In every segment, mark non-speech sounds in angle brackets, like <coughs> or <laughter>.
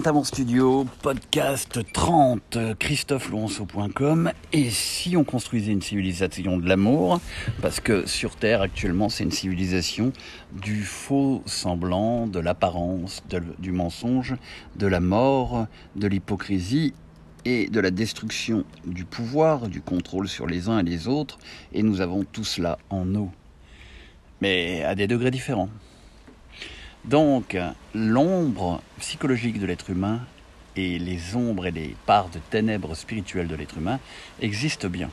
Saint-Amand Studio, podcast 30, christophelonceau.com. Et si on construisait une civilisation de l'amour, parce que sur Terre actuellement c'est une civilisation du faux semblant, de l'apparence, du mensonge, de la mort, de l'hypocrisie et de la destruction du pouvoir, du contrôle sur les uns et les autres, et nous avons tout cela en nous, mais à des degrés différents. Donc, l'ombre psychologique de l'être humain et les ombres et les parts de ténèbres spirituelles de l'être humain existent bien.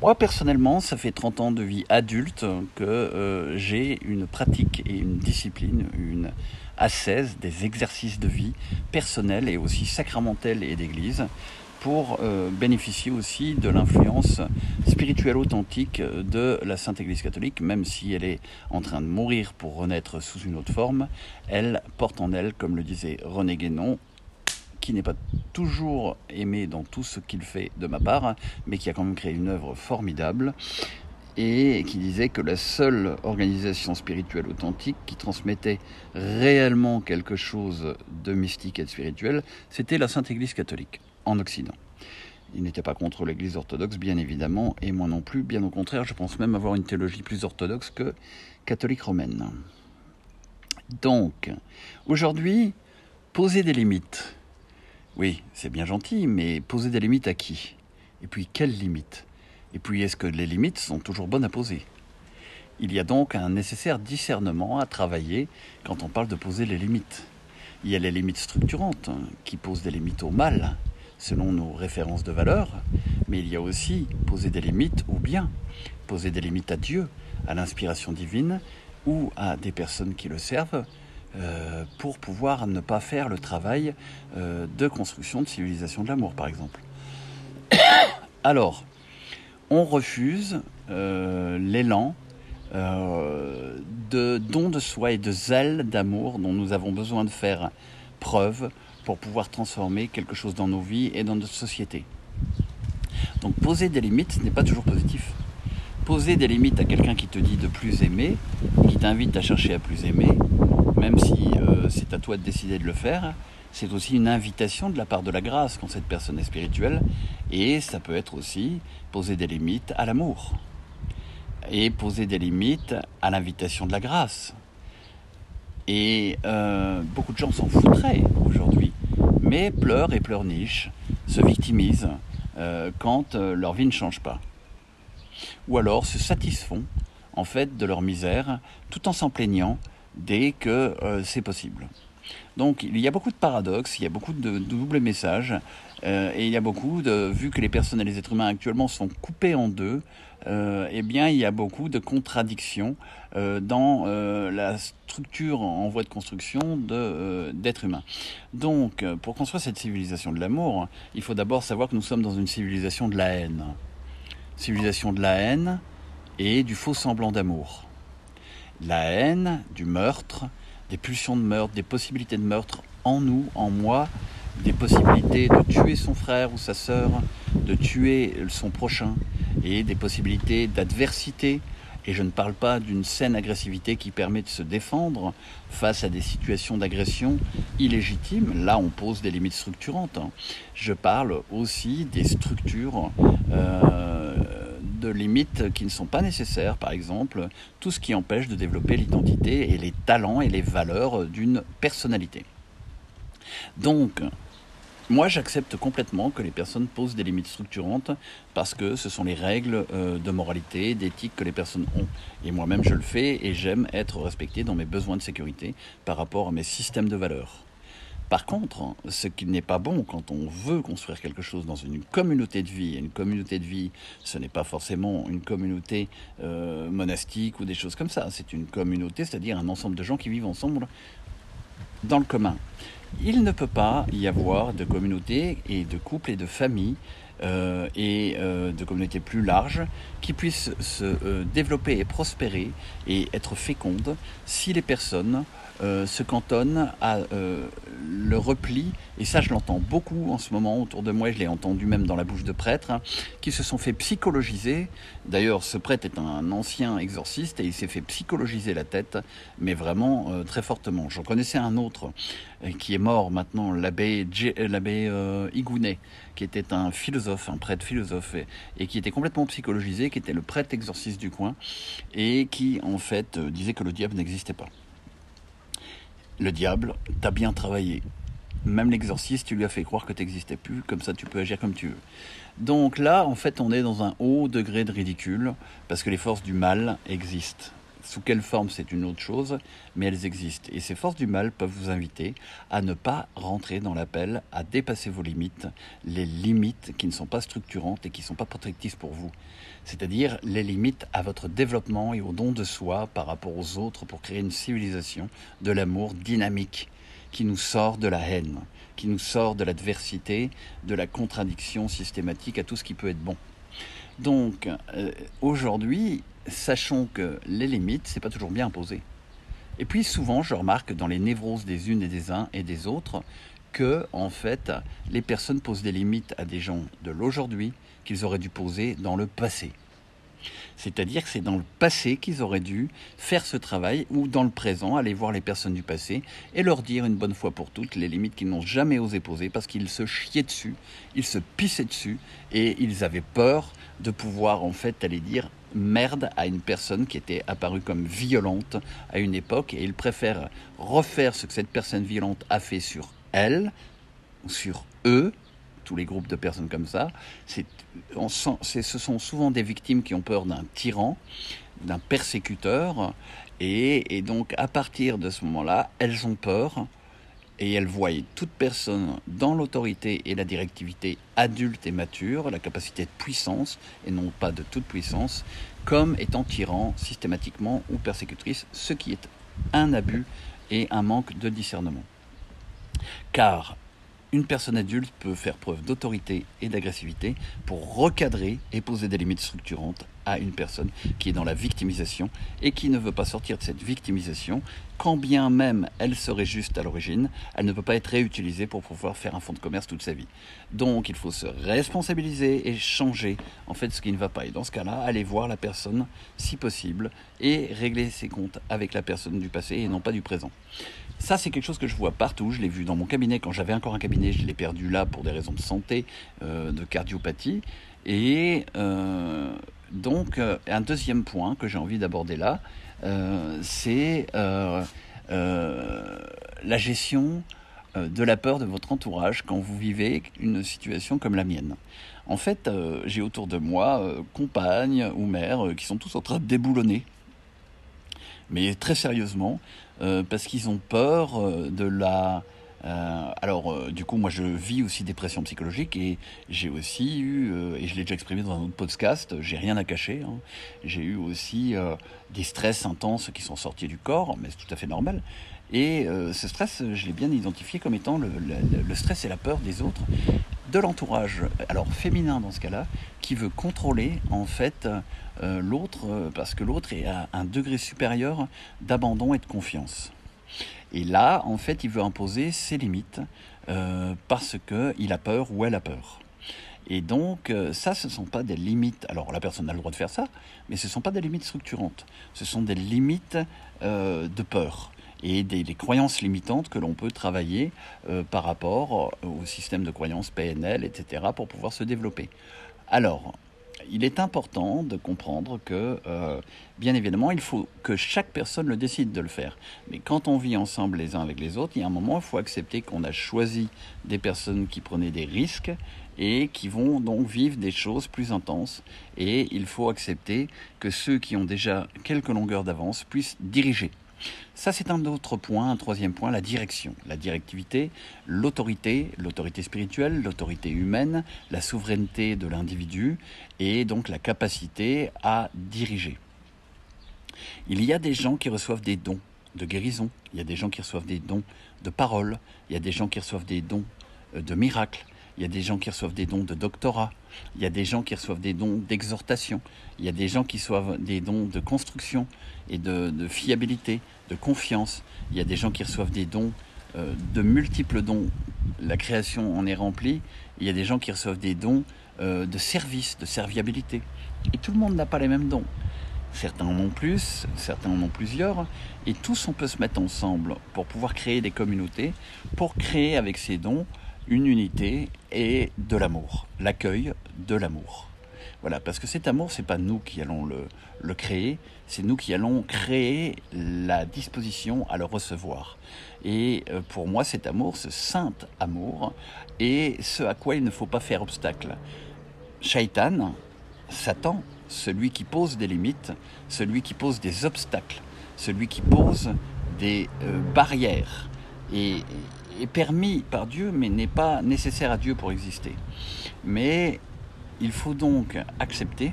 Moi, personnellement, ça fait 30 ans de vie adulte que euh, j'ai une pratique et une discipline, une ascèse des exercices de vie personnels et aussi sacramentels et d'église pour euh, bénéficier aussi de l'influence spirituelle authentique de la Sainte Église catholique, même si elle est en train de mourir pour renaître sous une autre forme, elle porte en elle, comme le disait René Guénon, qui n'est pas toujours aimé dans tout ce qu'il fait de ma part, mais qui a quand même créé une œuvre formidable et qui disait que la seule organisation spirituelle authentique qui transmettait réellement quelque chose de mystique et de spirituel, c'était la Sainte Église catholique en Occident. Il n'était pas contre l'Église orthodoxe, bien évidemment, et moi non plus, bien au contraire, je pense même avoir une théologie plus orthodoxe que catholique romaine. Donc, aujourd'hui, poser des limites. Oui, c'est bien gentil, mais poser des limites à qui? Et puis, quelles limites? Et puis, est-ce que les limites sont toujours bonnes à poser? Il y a donc un nécessaire discernement à travailler quand on parle de poser les limites. Il y a les limites structurantes, hein, qui posent des limites au mal, selon nos références de valeur, mais il y a aussi poser des limites au bien, poser des limites à Dieu, à l'inspiration divine ou à des personnes qui le servent euh, pour pouvoir ne pas faire le travail euh, de construction de civilisation de l'amour, par exemple. <coughs> Alors, on refuse euh, l'élan de don de soi et de zèle d'amour dont nous avons besoin de faire preuve pour pouvoir transformer quelque chose dans nos vies et dans notre société. Donc poser des limites n'est pas toujours positif. Poser des limites à quelqu'un qui te dit de plus aimer, qui t'invite à chercher à plus aimer, même si euh, c'est à toi de décider de le faire, c'est aussi une invitation de la part de la grâce quand cette personne est spirituelle, et ça peut être aussi poser des limites à l'amour, et poser des limites à l'invitation de la grâce. Et euh, beaucoup de gens s'en foutraient aujourd'hui mais pleurent et pleurnichent, se victimisent euh, quand leur vie ne change pas. Ou alors se satisfont en fait de leur misère tout en s'en plaignant dès que euh, c'est possible. Donc il y a beaucoup de paradoxes, il y a beaucoup de, doubles messages, et il y a beaucoup de, vu que les personnes et les êtres humains actuellement sont coupés en deux, euh, eh bien, il y a beaucoup de contradictions euh, dans euh, la structure en voie de construction d'êtres humains. Donc, pour construire cette civilisation de l'amour, il faut d'abord savoir que nous sommes dans une civilisation de la haine. Civilisation de la haine et du faux semblant d'amour. La haine, du meurtre, des pulsions de meurtre, des possibilités de meurtre en nous, en moi, des possibilités de tuer son frère ou sa sœur, de tuer son prochain, et des possibilités d'adversité. Et je ne parle pas d'une saine agressivité qui permet de se défendre face à des situations d'agression illégitimes. Là, on pose des limites structurantes. Hein. Je parle aussi des structures euh, de limites qui ne sont pas nécessaires. Par exemple, tout ce qui empêche de développer l'identité et les talents et les valeurs d'une personnalité. Donc, moi, j'accepte complètement que les personnes posent des limites structurantes parce que ce sont les règles euh, de moralité, d'éthique que les personnes ont. Et moi-même, je le fais et j'aime être respecté dans mes besoins de sécurité par rapport à mes systèmes de valeurs. Par contre, ce qui n'est pas bon quand on veut construire quelque chose dans une communauté de vie, une communauté de vie, ce n'est pas forcément une communauté euh, monastique ou des choses comme ça, c'est une communauté, c'est-à-dire un ensemble de gens qui vivent ensemble dans le commun. Il ne peut pas y avoir de communauté et de couple et de famille euh, et euh, de communautés plus larges qui puissent se euh, développer et prospérer et être fécondes si les personnes se cantonnent à le repli, et ça je l'entends beaucoup en ce moment autour de moi, je l'ai entendu même dans la bouche de prêtres, hein, qui se sont fait psychologiser. D'ailleurs, ce prêtre est un ancien exorciste et il s'est fait psychologiser la tête, mais vraiment très fortement. J'en connaissais un autre qui est mort maintenant, l'abbé Igounet, qui était un philosophe, un prêtre philosophe, et, qui était complètement psychologisé, qui était le prêtre exorciste du coin, et qui en fait euh, disait que le diable n'existait pas. Le diable, t'as bien travaillé. Même l'exorciste, tu lui as fait croire que tu n'existais plus, comme ça tu peux agir comme tu veux. Donc là, en fait, on est dans un haut degré de ridicule, parce que les forces du mal existent. Sous quelle forme, c'est une autre chose, mais elles existent. Et ces forces du mal peuvent vous inviter à ne pas rentrer dans l'appel, à dépasser vos limites, les limites qui ne sont pas structurantes et qui ne sont pas protectives pour vous. C'est-à-dire les limites à votre développement et au don de soi par rapport aux autres pour créer une civilisation de l'amour dynamique qui nous sort de la haine, qui nous sort de l'adversité, de la contradiction systématique à tout ce qui peut être bon. Donc, euh, aujourd'hui, sachons que les limites, c'est pas toujours bien imposé. Et puis souvent, je remarque dans les névroses des unes et des uns et des autres que, en fait, les personnes posent des limites à des gens de l'aujourd'hui qu'ils auraient dû poser dans le passé. C'est-à-dire que c'est dans le passé qu'ils auraient dû faire ce travail ou dans le présent aller voir les personnes du passé et leur dire une bonne fois pour toutes les limites qu'ils n'ont jamais osé poser parce qu'ils se chiaient dessus, ils se pissaient dessus et ils avaient peur de pouvoir en fait aller dire merde à une personne qui était apparue comme violente à une époque et ils préfèrent refaire ce que cette personne violente a fait sur elle, sur eux, tous les groupes de personnes comme ça. ce sont souvent des victimes qui ont peur d'un tyran, d'un persécuteur, et, donc à partir de ce moment-là, elles ont peur et elles voient toute personne dans l'autorité et la directivité adulte et mature, la capacité de puissance, et non pas de toute puissance, comme étant tyran systématiquement ou persécutrice, ce qui est un abus et un manque de discernement. Car une personne adulte peut faire preuve d'autorité et d'agressivité pour recadrer et poser des limites structurantes à une personne qui est dans la victimisation et qui ne veut pas sortir de cette victimisation, quand bien même elle serait juste à l'origine, elle ne peut pas être réutilisée pour pouvoir faire un fonds de commerce toute sa vie. Donc il faut se responsabiliser et changer en fait ce qui ne va pas. Et dans ce cas-là, aller voir la personne si possible et régler ses comptes avec la personne du passé et non pas du présent. Ça, c'est quelque chose que je vois partout. Je l'ai vu dans mon cabinet quand j'avais encore un cabinet. Je l'ai perdu là pour des raisons de santé, euh, de cardiopathie. Et euh, donc, euh, un deuxième point que j'ai envie d'aborder là, c'est la gestion de la peur de votre entourage quand vous vivez une situation comme la mienne. En fait, j'ai autour de moi compagnes ou mères qui sont tous en train de déboulonner mais très sérieusement, euh, parce qu'ils ont peur euh, de la... Euh, alors, du coup, moi, je vis aussi des pressions psychologiques et j'ai aussi eu, et je l'ai déjà exprimé dans un autre podcast, j'ai rien à cacher, hein, j'ai eu aussi des stress intenses qui sont sortis du corps, mais c'est tout à fait normal. Et ce stress, je l'ai bien identifié comme étant le, stress et la peur des autres, de l'entourage, alors féminin dans ce cas-là, qui veut contrôler en fait euh, l'autre, euh, parce que l'autre est à un degré supérieur d'abandon et de confiance. Et là, en fait, il veut imposer ses limites euh, parce qu'il a peur ou elle a peur. Et donc, ça, ce ne sont pas des limites. Alors, la personne a le droit de faire ça, mais ce ne sont pas des limites structurantes. Ce sont des limites de peur et des, croyances limitantes que l'on peut travailler par rapport au système de croyances PNL, etc., pour pouvoir se développer. Alors, il est important de comprendre que, euh, bien évidemment, il faut que chaque personne le décide de le faire. Mais quand on vit ensemble les uns avec les autres, il y a un moment, il faut accepter qu'on a choisi des personnes qui prenaient des risques et qui vont donc vivre des choses plus intenses. Et il faut accepter que ceux qui ont déjà quelques longueurs d'avance puissent diriger. Ça, c'est un autre point, un troisième point, la direction. La directivité, l'autorité, l'autorité spirituelle, l'autorité humaine, la souveraineté de l'individu et donc la capacité à diriger. Il y a des gens qui reçoivent des dons de guérison, il y a des gens qui reçoivent des dons de parole, il y a des gens qui reçoivent des dons euh, de miracles, il y a des gens qui reçoivent des dons de doctorat, il y a des gens qui reçoivent des dons d'exhortation, il y a des gens qui reçoivent des dons de construction et de, fiabilité, de confiance, il y a des gens qui reçoivent des dons, euh, de multiples dons. La création en est remplie, il y a des gens qui reçoivent des dons euh, de service, de serviabilité. Et tout le monde n'a pas les mêmes dons. Certains en ont plus, certains en ont plusieurs, et tous on peut se mettre ensemble pour pouvoir créer des communautés, pour créer avec ces dons une unité et de l'amour, l'accueil de l'amour. Voilà, parce que cet amour, c'est pas nous qui allons le, créer, c'est nous qui allons créer la disposition à le recevoir. Et euh, pour moi, cet amour, ce saint amour, est ce à quoi il ne faut pas faire obstacle. Shaitan, Satan, celui qui pose des limites, celui qui pose des obstacles, celui qui pose des euh, barrières, est, est permis par Dieu, mais n'est pas nécessaire à Dieu pour exister. Mais il faut donc accepter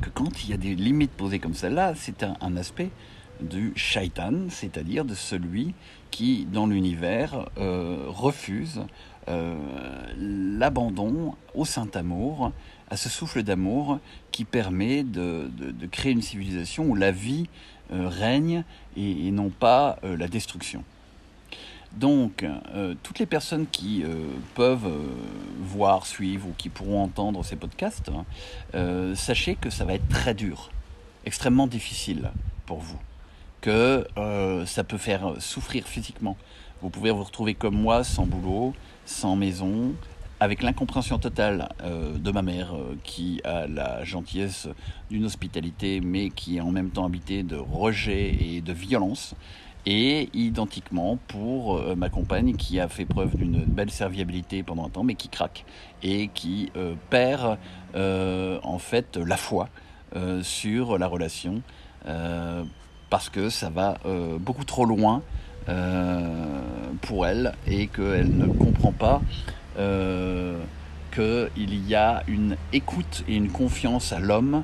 que quand il y a des limites posées comme celle-là, c'est un, aspect du shaitan, c'est-à-dire de celui qui, dans l'univers, euh, refuse euh, l'abandon au Saint-Amour, à ce souffle d'amour qui permet de, créer une civilisation où la vie euh, règne et, non pas la destruction. Donc, toutes les personnes qui peuvent voir, suivre ou qui pourront entendre ces podcasts, sachez que ça va être très dur, extrêmement difficile pour vous, que ça peut faire souffrir physiquement. Vous pouvez vous retrouver comme moi, sans boulot, sans maison, avec l'incompréhension totale euh, de ma mère, euh, qui a la gentillesse d'une hospitalité, mais qui est en même temps habitée de rejet et de violence. Et identiquement pour euh, ma compagne qui a fait preuve d'une belle serviabilité pendant un temps, mais qui craque et qui perd en fait la foi sur la relation parce que ça va beaucoup trop loin pour elle et qu'elle ne comprend pas euh, qu'il y a une écoute et une confiance à l'homme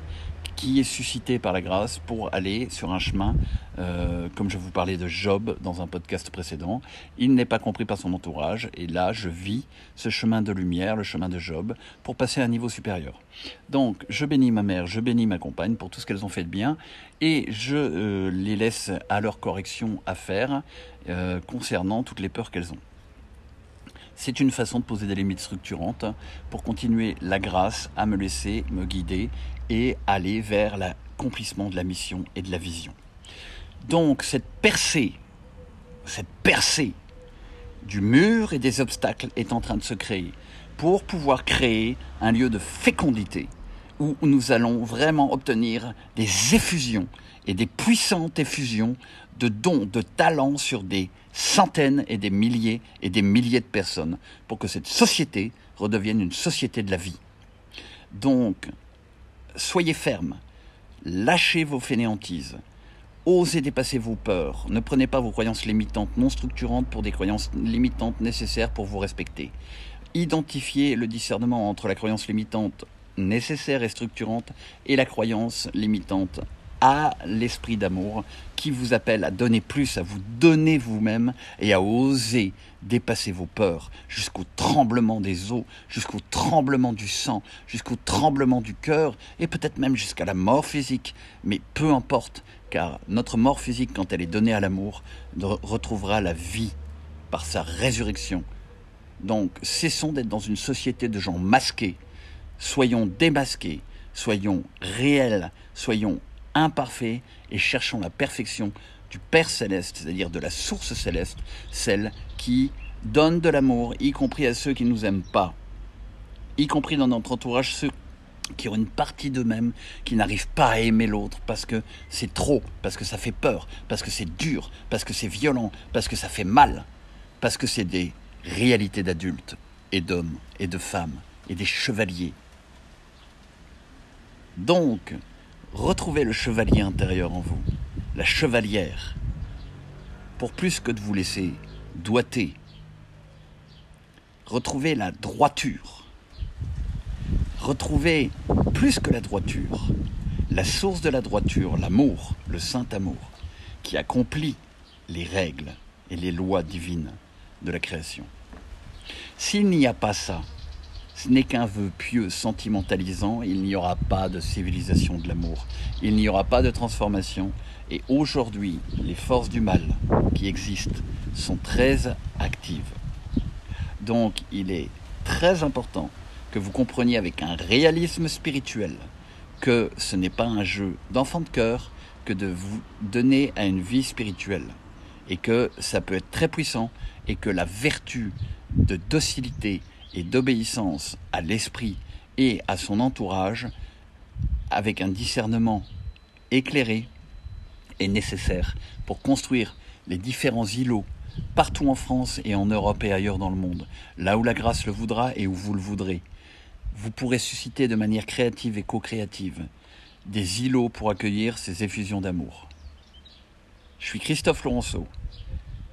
qui est suscité par la grâce pour aller sur un chemin, euh, comme je vous parlais de Job dans un podcast précédent. Il n'est pas compris par son entourage, et là, je vis ce chemin de lumière, le chemin de Job, pour passer à un niveau supérieur. Donc, je bénis ma mère, je bénis ma compagne pour tout ce qu'elles ont fait de bien, et je euh, les laisse à leur correction à faire euh, concernant toutes les peurs qu'elles ont. C'est une façon de poser des limites structurantes pour continuer la grâce à me laisser me guider et aller vers l'accomplissement de la mission et de la vision. Donc cette percée, cette percée du mur et des obstacles est en train de se créer pour pouvoir créer un lieu de fécondité où nous allons vraiment obtenir des effusions et des puissantes effusions de dons, de talents sur des centaines et des milliers et des milliers de personnes pour que cette société redevienne une société de la vie. Donc, soyez fermes, lâchez vos fainéantises, osez dépasser vos peurs, ne prenez pas vos croyances limitantes non structurantes pour des croyances limitantes nécessaires pour vous respecter. Identifiez le discernement entre la croyance limitante nécessaire et structurante et la croyance limitante à l'esprit d'amour qui vous appelle à donner plus, à vous donner vous-même et à oser dépasser vos peurs jusqu'au tremblement des eaux, jusqu'au tremblement du sang, jusqu'au tremblement du cœur et peut-être même jusqu'à la mort physique. Mais peu importe, car notre mort physique, quand elle est donnée à l'amour, retrouvera la vie par sa résurrection. Donc cessons d'être dans une société de gens masqués, soyons démasqués, soyons réels, soyons imparfait et cherchons la perfection du Père céleste, c'est-à-dire de la source céleste, celle qui donne de l'amour, y compris à ceux qui ne nous aiment pas, y compris dans notre entourage, ceux qui ont une partie d'eux-mêmes qui n'arrivent pas à aimer l'autre parce que c'est trop, parce que ça fait peur, parce que c'est dur, parce que c'est violent, parce que ça fait mal, parce que c'est des réalités d'adultes et d'hommes et de femmes et des chevaliers. Donc, Retrouvez le chevalier intérieur en vous, la chevalière, pour plus que de vous laisser doiter. Retrouvez la droiture. Retrouvez plus que la droiture, la source de la droiture, l'amour, le saint amour, qui accomplit les règles et les lois divines de la création. S'il n'y a pas ça, ce n'est qu'un vœu pieux sentimentalisant, il n'y aura pas de civilisation de l'amour, il n'y aura pas de transformation. Et aujourd'hui, les forces du mal qui existent sont très actives. Donc il est très important que vous compreniez avec un réalisme spirituel que ce n'est pas un jeu d'enfant de cœur que de vous donner à une vie spirituelle et que ça peut être très puissant et que la vertu de docilité et d'obéissance à l'esprit et à son entourage avec un discernement éclairé est nécessaire pour construire les différents îlots partout en France et en Europe et ailleurs dans le monde, là où la grâce le voudra et où vous le voudrez. Vous pourrez susciter de manière créative et co-créative des îlots pour accueillir ces effusions d'amour. Je suis Christophe Laurenceau.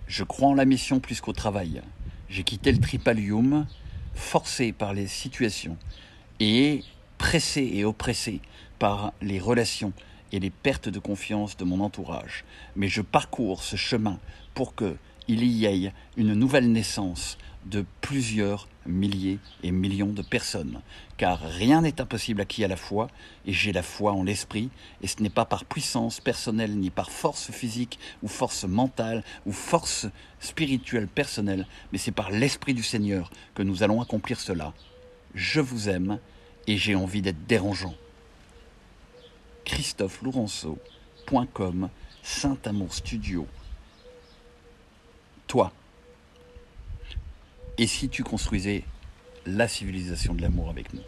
Je crois en la mission plus qu'au travail. J'ai quitté le tripalium, forcé par les situations et pressé et oppressé par les relations et les pertes de confiance de mon entourage. Mais je parcours ce chemin pour que il y ait une nouvelle naissance de plusieurs milliers et millions de personnes. Car rien n'est impossible à qui a la foi, et j'ai la foi en l'esprit, et ce n'est pas par puissance personnelle, ni par force physique, ou force mentale, ou force spirituelle personnelle, mais c'est par l'esprit du Seigneur que nous allons accomplir cela. Je vous aime, et j'ai envie d'être dérangeant. Christophe Saint Amour Studio toi. Et si tu construisais la civilisation de l'amour avec nous?